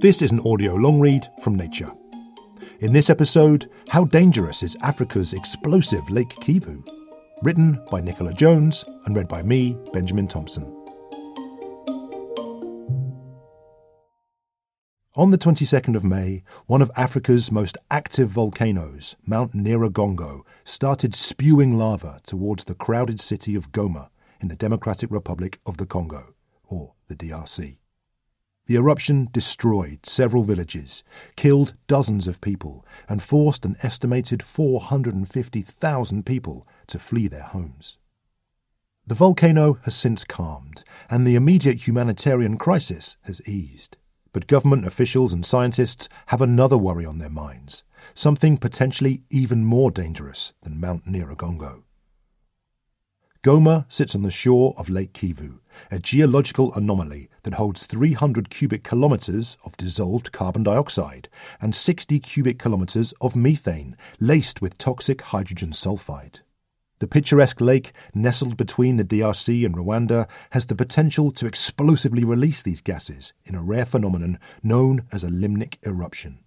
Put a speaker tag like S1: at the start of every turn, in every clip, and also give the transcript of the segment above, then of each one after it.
S1: This is an audio long read from Nature. In this episode, How Dangerous is Africa's Explosive Lake Kivu? Written by Nicola Jones and read by me, Benjamin Thompson. On the 22nd of May, one of Africa's most active volcanoes, Mount Nyiragongo, started spewing lava towards the crowded city of Goma in the Democratic Republic of the Congo, or the DRC. The eruption destroyed several villages, killed dozens of people, and forced an estimated 450,000 people to flee their homes. The volcano has since calmed, and the immediate humanitarian crisis has eased. But government officials and scientists have another worry on their minds, something potentially even more dangerous than Mount Nyiragongo. Goma sits on the shore of Lake Kivu, a geological anomaly that holds 300 cubic kilometres of dissolved carbon dioxide and 60 cubic kilometres of methane laced with toxic hydrogen sulfide. The picturesque lake, nestled between the DRC and Rwanda, has the potential to explosively release these gases in a rare phenomenon known as a limnic eruption.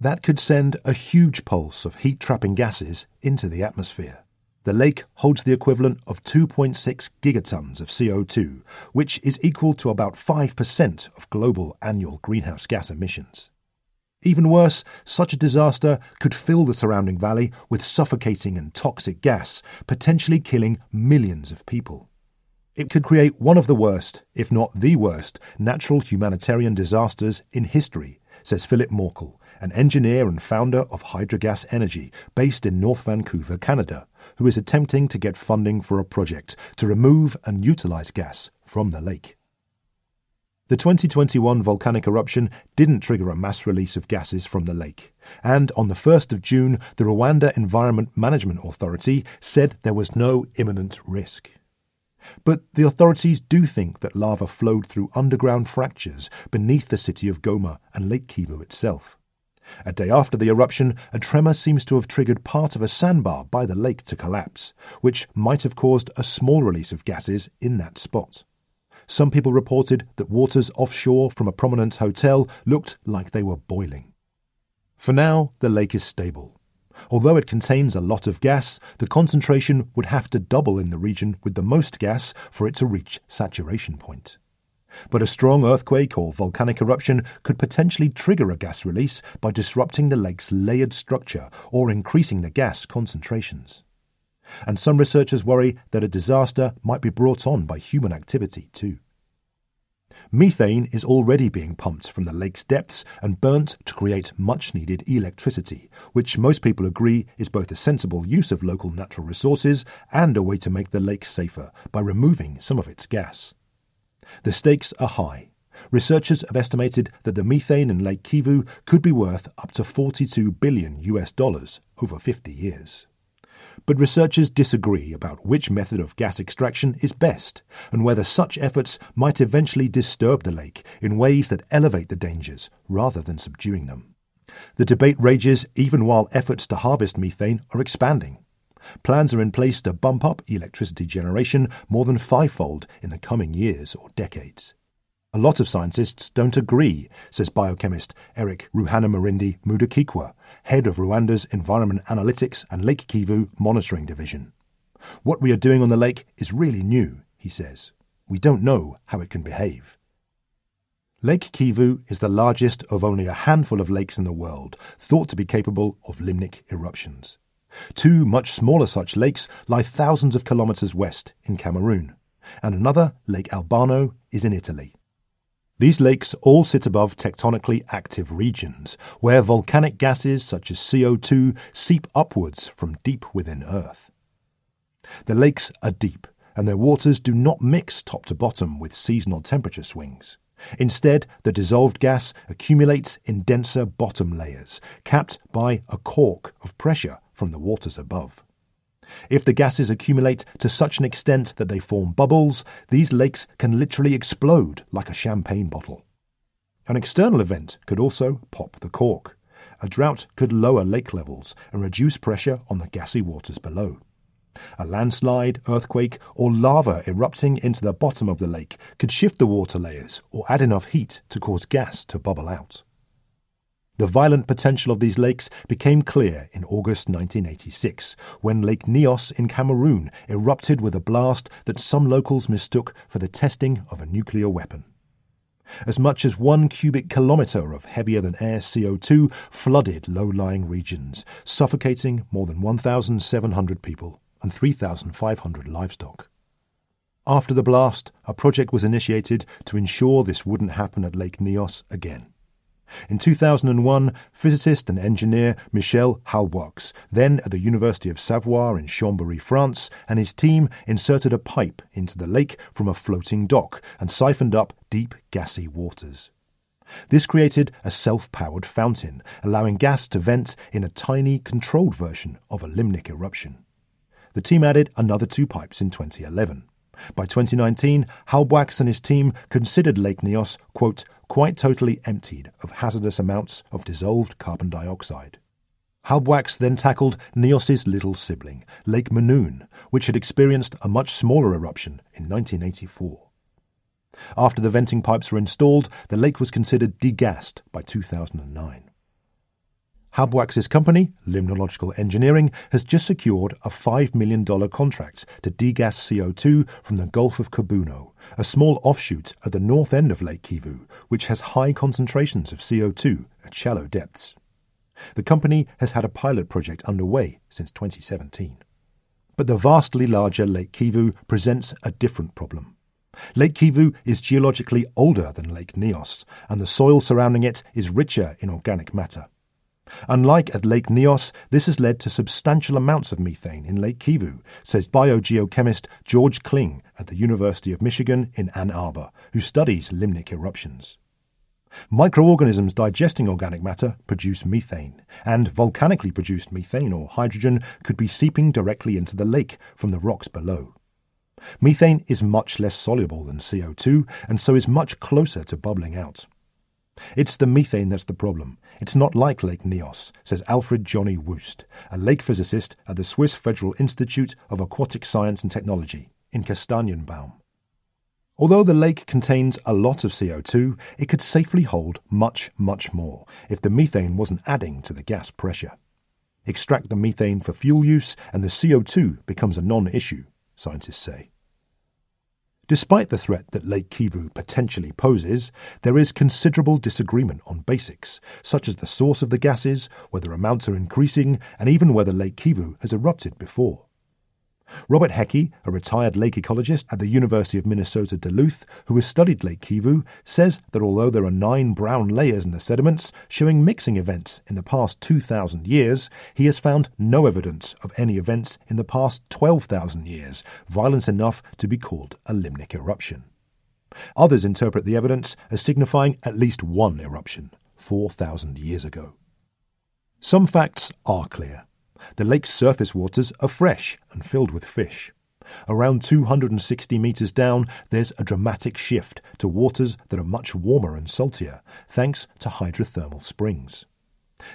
S1: That could send a huge pulse of heat trapping gases into the atmosphere. The lake holds the equivalent of 2.6 gigatons of CO2, which is equal to about 5% of global annual greenhouse gas emissions. Even worse, such a disaster could fill the surrounding valley with suffocating and toxic gas, potentially killing millions of people. It could create one of the worst, if not the worst, natural humanitarian disasters in history, says Philip Morkel, an engineer and founder of Hydrogas Energy, based in North Vancouver, Canada, who is attempting to get funding for a project to remove and utilize gas from the lake. The 2021 volcanic eruption didn't trigger a mass release of gases from the lake, and on the 1st of June, the Rwanda Environment Management Authority said there was no imminent risk. But the authorities do think that lava flowed through underground fractures beneath the city of Goma and Lake Kivu itself. A day after the eruption, a tremor seems to have triggered part of a sandbar by the lake to collapse, which might have caused a small release of gases in that spot. Some people reported that waters offshore from a prominent hotel looked like they were boiling. For now, the lake is stable. Although it contains a lot of gas, the concentration would have to double in the region with the most gas for it to reach saturation point. But a strong earthquake or volcanic eruption could potentially trigger a gas release by disrupting the lake's layered structure or increasing the gas concentrations. And some researchers worry that a disaster might be brought on by human activity too. Methane is already being pumped from the lake's depths and burnt to create much needed electricity, which most people agree is both a sensible use of local natural resources and a way to make the lake safer by removing some of its gas. The stakes are high. Researchers have estimated that the methane in Lake Kivu could be worth up to 42 billion US dollars over 50 years. But researchers disagree about which method of gas extraction is best and whether such efforts might eventually disturb the lake in ways that elevate the dangers rather than subduing them. The debate rages even while efforts to harvest methane are expanding. Plans are in place to bump up electricity generation more than fivefold in the coming years or decades. A lot of scientists don't agree, says biochemist Eric Ruhanamarindi Mudakikwa, head of Rwanda's Environment Analytics and Lake Kivu Monitoring Division. What we are doing on the lake is really new, he says. We don't know how it can behave. Lake Kivu is the largest of only a handful of lakes in the world thought to be capable of limnic eruptions. Two much smaller such lakes lie thousands of kilometres west in Cameroon, and another, Lake Albano, is in Italy. These lakes all sit above tectonically active regions, where volcanic gases such as CO2 seep upwards from deep within Earth. The lakes are deep, and their waters do not mix top to bottom with seasonal temperature swings. Instead, the dissolved gas accumulates in denser bottom layers, capped by a cork of pressure from the waters above. If the gases accumulate to such an extent that they form bubbles, these lakes can literally explode like a champagne bottle. An external event could also pop the cork. A drought could lower lake levels and reduce pressure on the gassy waters below. A landslide, earthquake, or lava erupting into the bottom of the lake could shift the water layers or add enough heat to cause gas to bubble out. The violent potential of these lakes became clear in August 1986 when Lake Nyos in Cameroon erupted with a blast that some locals mistook for the testing of a nuclear weapon. As much as one cubic kilometre of heavier than air CO2 flooded low lying regions, suffocating more than 1,700 people and 3,500 livestock. After the blast, a project was initiated to ensure this wouldn't happen at Lake Nyos again. In 2001, physicist and engineer Michel Halbwachs, then at the University of Savoie in Chambéry, France, and his team inserted a pipe into the lake from a floating dock and siphoned up deep, gassy waters. This created a self powered fountain, allowing gas to vent in a tiny, controlled version of a limnic eruption. The team added another two pipes in 2011. By 2019, Halbwachs and his team considered Lake Nyos, quote, quite totally emptied of hazardous amounts of dissolved carbon dioxide. Halbwachs then tackled Nyos's little sibling, Lake Monoun, which had experienced a much smaller eruption in 1984. After the venting pipes were installed, the lake was considered degassed by 2009. Halbwachs's company, Limnological Engineering, has just secured a $5 million contract to degas CO2 from the Gulf of Kabuno, a small offshoot at the north end of Lake Kivu, which has high concentrations of CO2 at shallow depths. The company has had a pilot project underway since 2017. But the vastly larger Lake Kivu presents a different problem. Lake Kivu is geologically older than Lake Nyos, and the soil surrounding it is richer in organic matter. Unlike at Lake Nyos, this has led to substantial amounts of methane in Lake Kivu, says biogeochemist George Kling at the University of Michigan in Ann Arbor, who studies limnic eruptions. Microorganisms digesting organic matter produce methane, and volcanically produced methane or hydrogen could be seeping directly into the lake from the rocks below. Methane is much less soluble than CO2 and so is much closer to bubbling out. It's the methane that's the problem. It's not like Lake Nyos, says Alfred Johnny Wüest, a lake physicist at the Swiss Federal Institute of Aquatic Science and Technology in Kastanienbaum. Although the lake contains a lot of CO2, it could safely hold much, much more if the methane wasn't adding to the gas pressure. Extract the methane for fuel use, and the CO2 becomes a non issue, scientists say. Despite the threat that Lake Kivu potentially poses, there is considerable disagreement on basics, such as the source of the gases, whether amounts are increasing, and even whether Lake Kivu has erupted before. Robert Hecky, a retired lake ecologist at the University of Minnesota Duluth, who has studied Lake Kivu, says that although there are nine brown layers in the sediments showing mixing events in the past 2,000 years, he has found no evidence of any events in the past 12,000 years, violence enough to be called a limnic eruption. Others interpret the evidence as signifying at least one eruption, 4,000 years ago. Some facts are clear. The lake's surface waters are fresh and filled with fish. Around 260 metres down, there's a dramatic shift to waters that are much warmer and saltier, thanks to hydrothermal springs.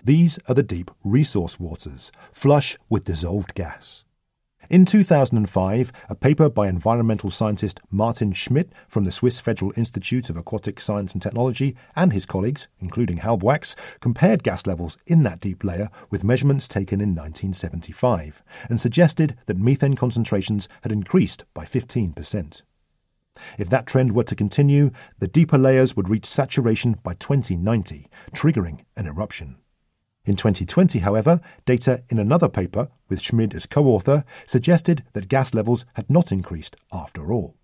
S1: These are the deep resource waters, flush with dissolved gas. In 2005, a paper by environmental scientist Martin Schmid from the Swiss Federal Institute of Aquatic Science and Technology and his colleagues, including Halbwachs, compared gas levels in that deep layer with measurements taken in 1975 and suggested that methane concentrations had increased by 15%. If that trend were to continue, the deeper layers would reach saturation by 2090, triggering an eruption. In 2020, however, data in another paper, with Schmid as co author, suggested that gas levels had not increased after all.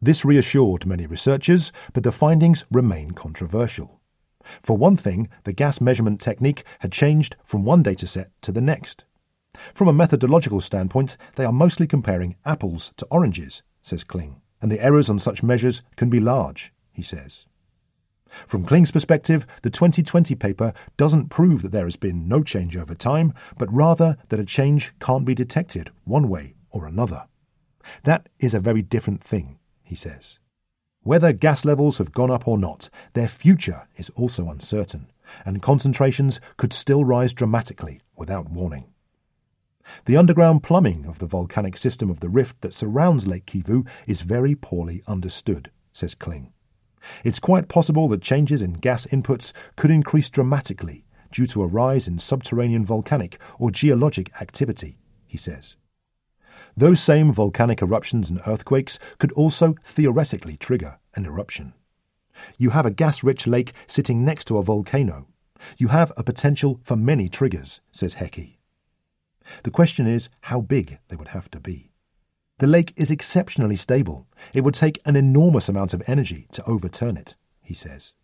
S1: This reassured many researchers, but the findings remain controversial. For one thing, the gas measurement technique had changed from one dataset to the next. From a methodological standpoint, they are mostly comparing apples to oranges, says Kling, and the errors on such measures can be large, he says. From Kling's perspective, the 2020 paper doesn't prove that there has been no change over time, but rather that a change can't be detected one way or another. That is a very different thing, he says. Whether gas levels have gone up or not, their future is also uncertain, and concentrations could still rise dramatically without warning. The underground plumbing of the volcanic system of the rift that surrounds Lake Kivu is very poorly understood, says Kling. It's quite possible that changes in gas inputs could increase dramatically due to a rise in subterranean volcanic or geologic activity, he says. Those same volcanic eruptions and earthquakes could also theoretically trigger an eruption. You have a gas rich lake sitting next to a volcano. You have a potential for many triggers, says Hecky. The question is how big they would have to be. The lake is exceptionally stable. It would take an enormous amount of energy to overturn it, he says.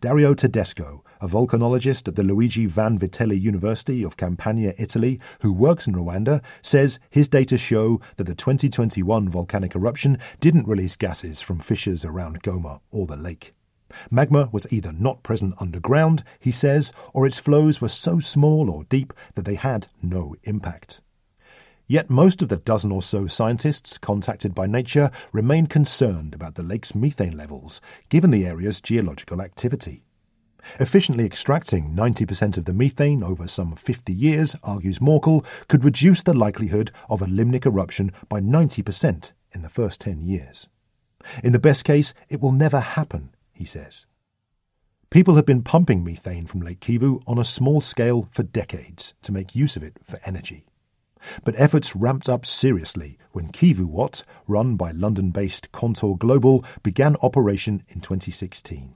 S1: Dario Tedesco, a volcanologist at the Luigi Vanvitelli University of Campania, Italy, who works in Rwanda, says his data show that the 2021 volcanic eruption didn't release gases from fissures around Goma or the lake. Magma was either not present underground, he says, or its flows were so small or deep that they had no impact. Yet most of the dozen or so scientists contacted by Nature remain concerned about the lake's methane levels, given the area's geological activity. Efficiently extracting 90% of the methane over some 50 years, argues Morkel, could reduce the likelihood of a limnic eruption by 90% in the first 10 years. In the best case, it will never happen, he says. People have been pumping methane from Lake Kivu on a small scale for decades to make use of it for energy. But efforts ramped up seriously when Kivu KivuWatt, run by London based Contour Global, began operation in 2016.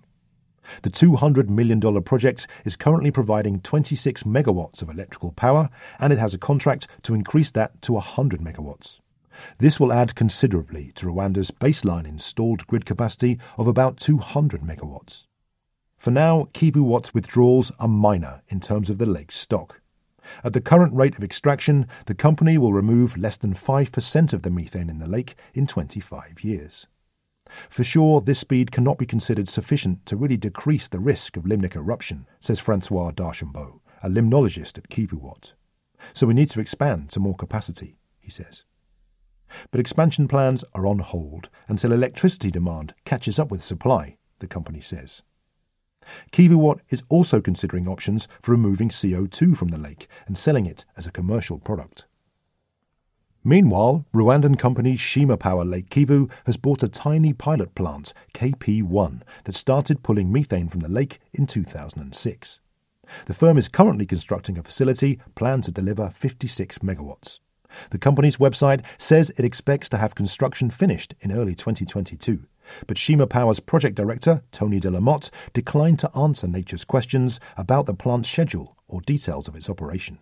S1: The $200 million project is currently providing 26 megawatts of electrical power, and it has a contract to increase that to 100 megawatts. This will add considerably to Rwanda's baseline installed grid capacity of about 200 megawatts. For now, KivuWatt's withdrawals are minor in terms of the lake's stock. At the current rate of extraction, the company will remove less than 5% of the methane in the lake in 25 years. For sure, this speed cannot be considered sufficient to really decrease the risk of limnic eruption, says Francois Darchambeau, a limnologist at KivuWatt. So we need to expand to more capacity, he says. But expansion plans are on hold until electricity demand catches up with supply, the company says. KivuWatt is also considering options for removing CO2 from the lake and selling it as a commercial product. Meanwhile, Rwandan company Shema Power Lake Kivu has bought a tiny pilot plant, KP1, that started pulling methane from the lake in 2006. The firm is currently constructing a facility planned to deliver 56 megawatts. The company's website says it expects to have construction finished in early 2022, but Shema Power's project director, Tony de Delamotte, declined to answer Nature's questions about the plant's schedule or details of its operation.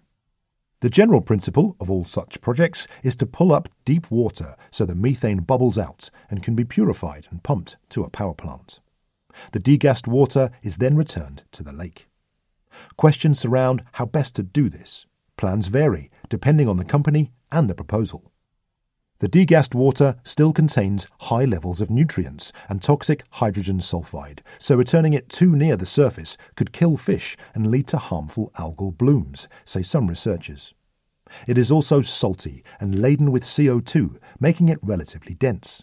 S1: The general principle of all such projects is to pull up deep water so the methane bubbles out and can be purified and pumped to a power plant. The degassed water is then returned to the lake. Questions surround how best to do this. Plans vary depending on the company and the proposal. The degassed water still contains high levels of nutrients and toxic hydrogen sulfide, so returning it too near the surface could kill fish and lead to harmful algal blooms, say some researchers. It is also salty and laden with CO2, making it relatively dense.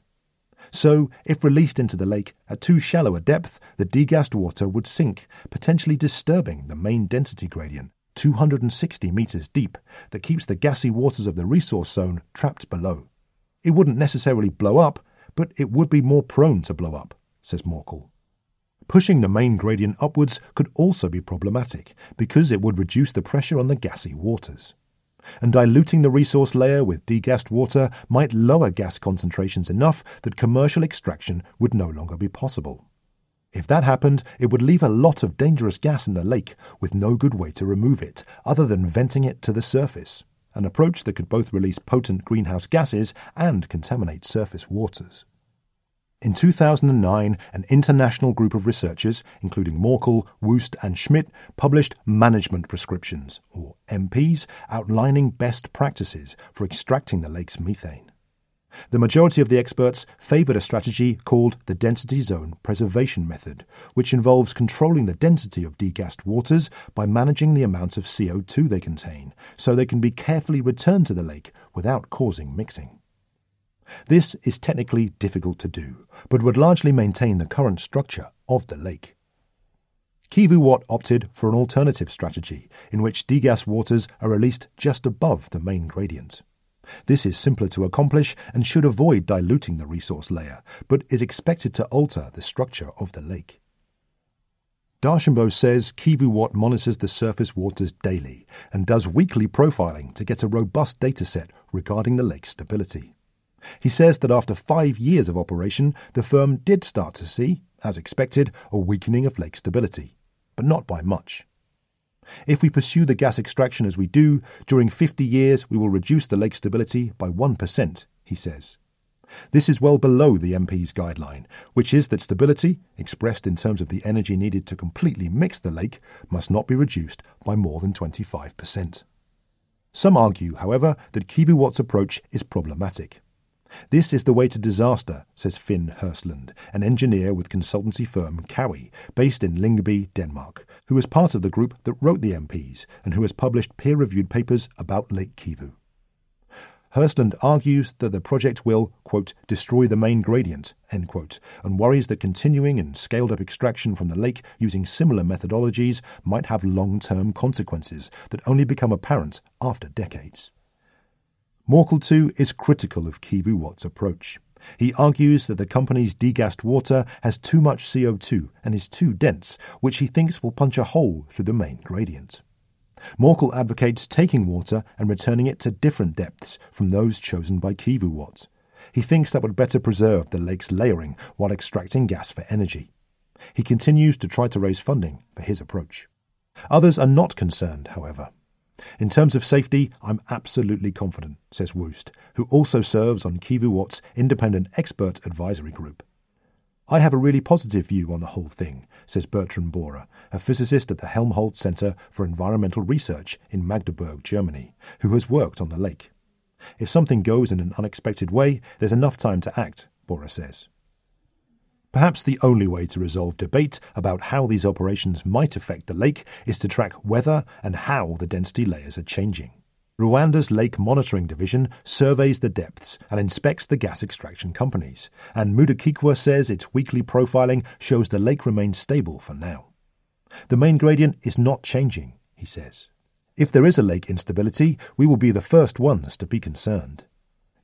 S1: So, if released into the lake at too shallow a depth, the degassed water would sink, potentially disturbing the main density gradient, 260 metres deep, that keeps the gassy waters of the resource zone trapped below. It wouldn't necessarily blow up, but it would be more prone to blow up, says Morkel. Pushing the main gradient upwards could also be problematic because it would reduce the pressure on the gassy waters. and diluting the resource layer with degassed water might lower gas concentrations enough that commercial extraction would no longer be possible. If that happened, it would leave a lot of dangerous gas in the lake with no good way to remove it other than venting it to the surface, an approach that could both release potent greenhouse gases and contaminate surface waters. In 2009, an international group of researchers, including Morkel, Wüest, and Schmid, published Management Prescriptions, or MPs, outlining best practices for extracting the lake's methane. The majority of the experts favoured a strategy called the density zone preservation method, which involves controlling the density of degassed waters by managing the amount of CO2 they contain, so they can be carefully returned to the lake without causing mixing. This is technically difficult to do, but would largely maintain the current structure of the lake. Kivu Watt opted for an alternative strategy in which degas waters are released just above the main gradient. This is simpler to accomplish and should avoid diluting the resource layer, but is expected to alter the structure of the lake. Darchambeau says Kivu monitors the surface waters daily and does weekly profiling to get a robust dataset regarding the lake's stability. He says that after five years of operation, the firm did start to see, as expected, a weakening of lake stability, but not by much. If we pursue the gas extraction as we do, during 50 years we will reduce the lake stability by 1%, he says. This is well below the MP's guideline, which is that stability, expressed in terms of the energy needed to completely mix the lake, must not be reduced by more than 25%. Some argue, however, that Kivu approach is problematic. This is the way to disaster, says Finn Hirslund, an engineer with consultancy firm COWI, based in Lyngby, Denmark, who was part of the group that wrote the MPs and who has published peer reviewed papers about Lake Kivu. Hirslund argues that the project will, quote, destroy the main gradient, end quote, and worries that continuing and scaled up extraction from the lake using similar methodologies might have long term consequences that only become apparent after decades. Morkel too is critical of Kivu Watt's approach. He argues that the company's degassed water has too much CO2 and is too dense, which he thinks will punch a hole through the main gradient. Morkel advocates taking water and returning it to different depths from those chosen by Kivu Watt. He thinks that would better preserve the lake's layering while extracting gas for energy. He continues to try to raise funding for his approach. Others are not concerned, however. In terms of safety, I'm absolutely confident, says Wüest, who also serves on Kivu Watt's independent expert advisory group. I have a really positive view on the whole thing, says Bertram Boehrer, a physicist at the Helmholtz Center for Environmental Research in Magdeburg, Germany, who has worked on the lake. If something goes in an unexpected way, there's enough time to act, Boehrer says. Perhaps the only way to resolve debate about how these operations might affect the lake is to track whether and how the density layers are changing. Rwanda's Lake Monitoring Division surveys the depths and inspects the gas extraction companies, and Mudakikwa says its weekly profiling shows the lake remains stable for now. The main gradient is not changing, he says. If there is a lake instability, we will be the first ones to be concerned.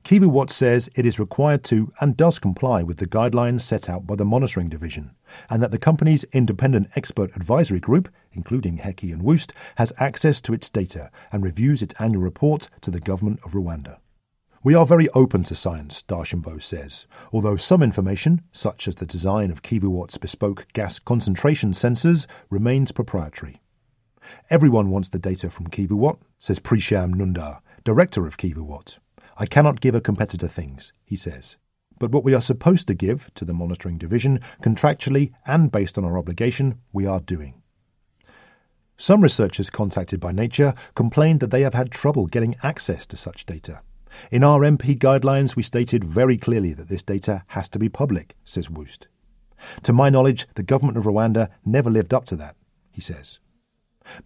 S1: Kivu says it is required to and does comply with the guidelines set out by the Monitoring Division, and that the company's independent expert advisory group, including Hecky and Wüest, has access to its data and reviews its annual report to the government of Rwanda. We are very open to science, Darchambeau says, although some information, such as the design of Kivu bespoke gas concentration sensors, remains proprietary. Everyone wants the data from Kivu says Prisham Nundar, director of Kivu I cannot give a competitor things, he says. But what we are supposed to give to the monitoring division, contractually and based on our obligation, we are doing. Some researchers contacted by Nature complained that they have had trouble getting access to such data. In our MP guidelines, we stated very clearly that this data has to be public, says Wüest. To my knowledge, the government of Rwanda never lived up to that, he says.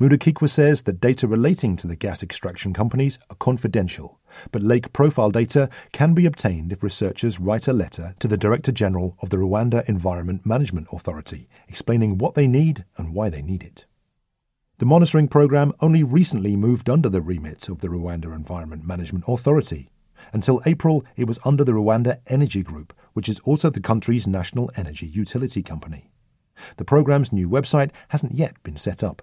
S1: Mudakikwa says that data relating to the gas extraction companies are confidential, but lake profile data can be obtained if researchers write a letter to the Director General of the Rwanda Environment Management Authority explaining what they need and why they need it. The monitoring program only recently moved under the remit of the Rwanda Environment Management Authority. Until April, it was under the Rwanda Energy Group, which is also the country's national energy utility company. The program's new website hasn't yet been set up.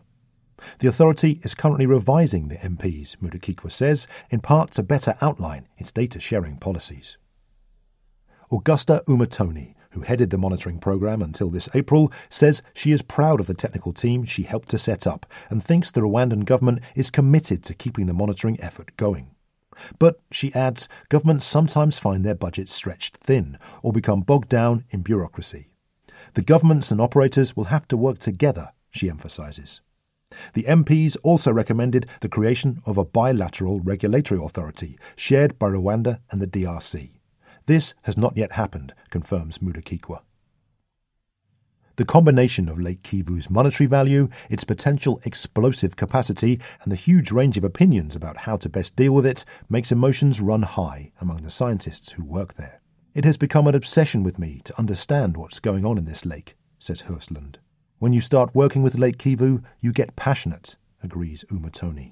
S1: The authority is currently revising the MPs, Mudakikwa says, in part to better outline its data sharing policies. Augusta Umutoni, who headed the monitoring program until this April, says she is proud of the technical team she helped to set up and thinks the Rwandan government is committed to keeping the monitoring effort going. But, she adds, governments sometimes find their budgets stretched thin or become bogged down in bureaucracy. The governments and operators will have to work together, she emphasises. The MPs also recommended the creation of a bilateral regulatory authority shared by Rwanda and the DRC. This has not yet happened, confirms Mudakikwa. The combination of Lake Kivu's monetary value, its potential explosive capacity, and the huge range of opinions about how to best deal with it makes emotions run high among the scientists who work there. It has become an obsession with me to understand what's going on in this lake, says Hirslund. When you start working with Lake Kivu, you get passionate, agrees Umutoni.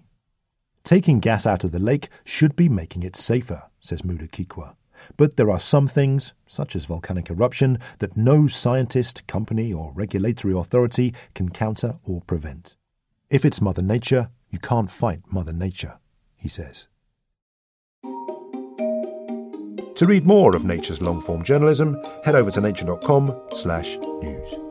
S1: Taking gas out of the lake should be making it safer, says Mudakikwa. But there are some things, such as volcanic eruption, that no scientist, company, or regulatory authority can counter or prevent. If it's Mother Nature, you can't fight Mother Nature, he says. To read more of Nature's long-form journalism, head over to nature.com slash news.